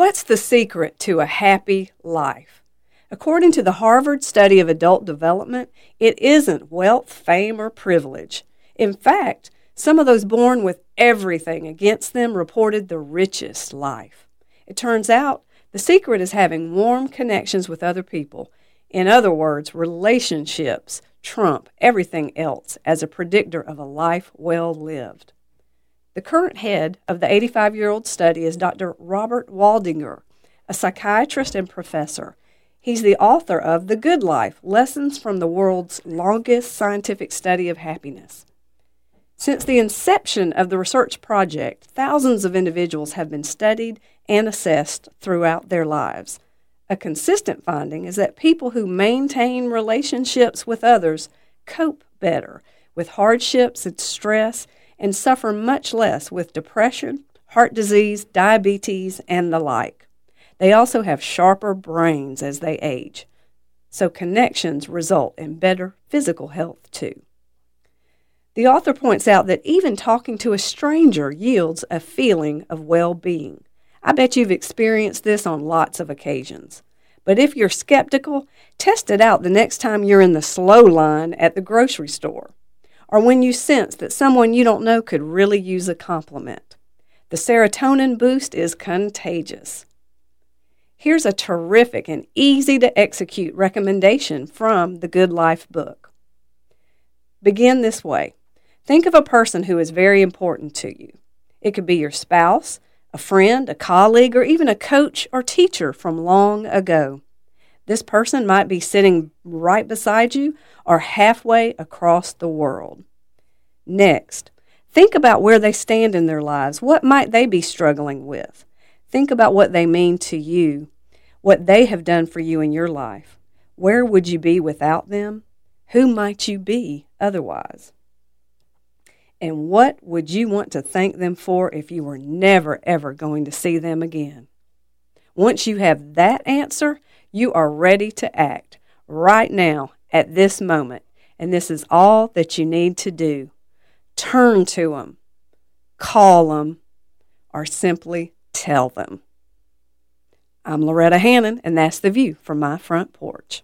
What's the secret to a happy life? According to the Harvard Study of Adult Development, it isn't wealth, fame, or privilege. In fact, some of those born with everything against them reported the richest life. It turns out the secret is having warm connections with other people. In other words, relationships trump everything else as a predictor of a life well lived. The current head of the 85 year old study is Dr. Robert Waldinger, a psychiatrist and professor. He's the author of The Good Life Lessons from the World's Longest Scientific Study of Happiness. Since the inception of the research project, thousands of individuals have been studied and assessed throughout their lives. A consistent finding is that people who maintain relationships with others cope better with hardships and stress and suffer much less with depression, heart disease, diabetes, and the like. They also have sharper brains as they age. So connections result in better physical health too. The author points out that even talking to a stranger yields a feeling of well being. I bet you've experienced this on lots of occasions. But if you're skeptical, test it out the next time you're in the slow line at the grocery store or when you sense that someone you don't know could really use a compliment. The serotonin boost is contagious. Here's a terrific and easy to execute recommendation from the Good Life book. Begin this way Think of a person who is very important to you. It could be your spouse, a friend, a colleague, or even a coach or teacher from long ago. This person might be sitting right beside you or halfway across the world. Next, think about where they stand in their lives. What might they be struggling with? Think about what they mean to you, what they have done for you in your life. Where would you be without them? Who might you be otherwise? And what would you want to thank them for if you were never, ever going to see them again? Once you have that answer, you are ready to act right now at this moment. And this is all that you need to do. Turn to them, call them, or simply tell them. I'm Loretta Hannon, and that's the view from my front porch.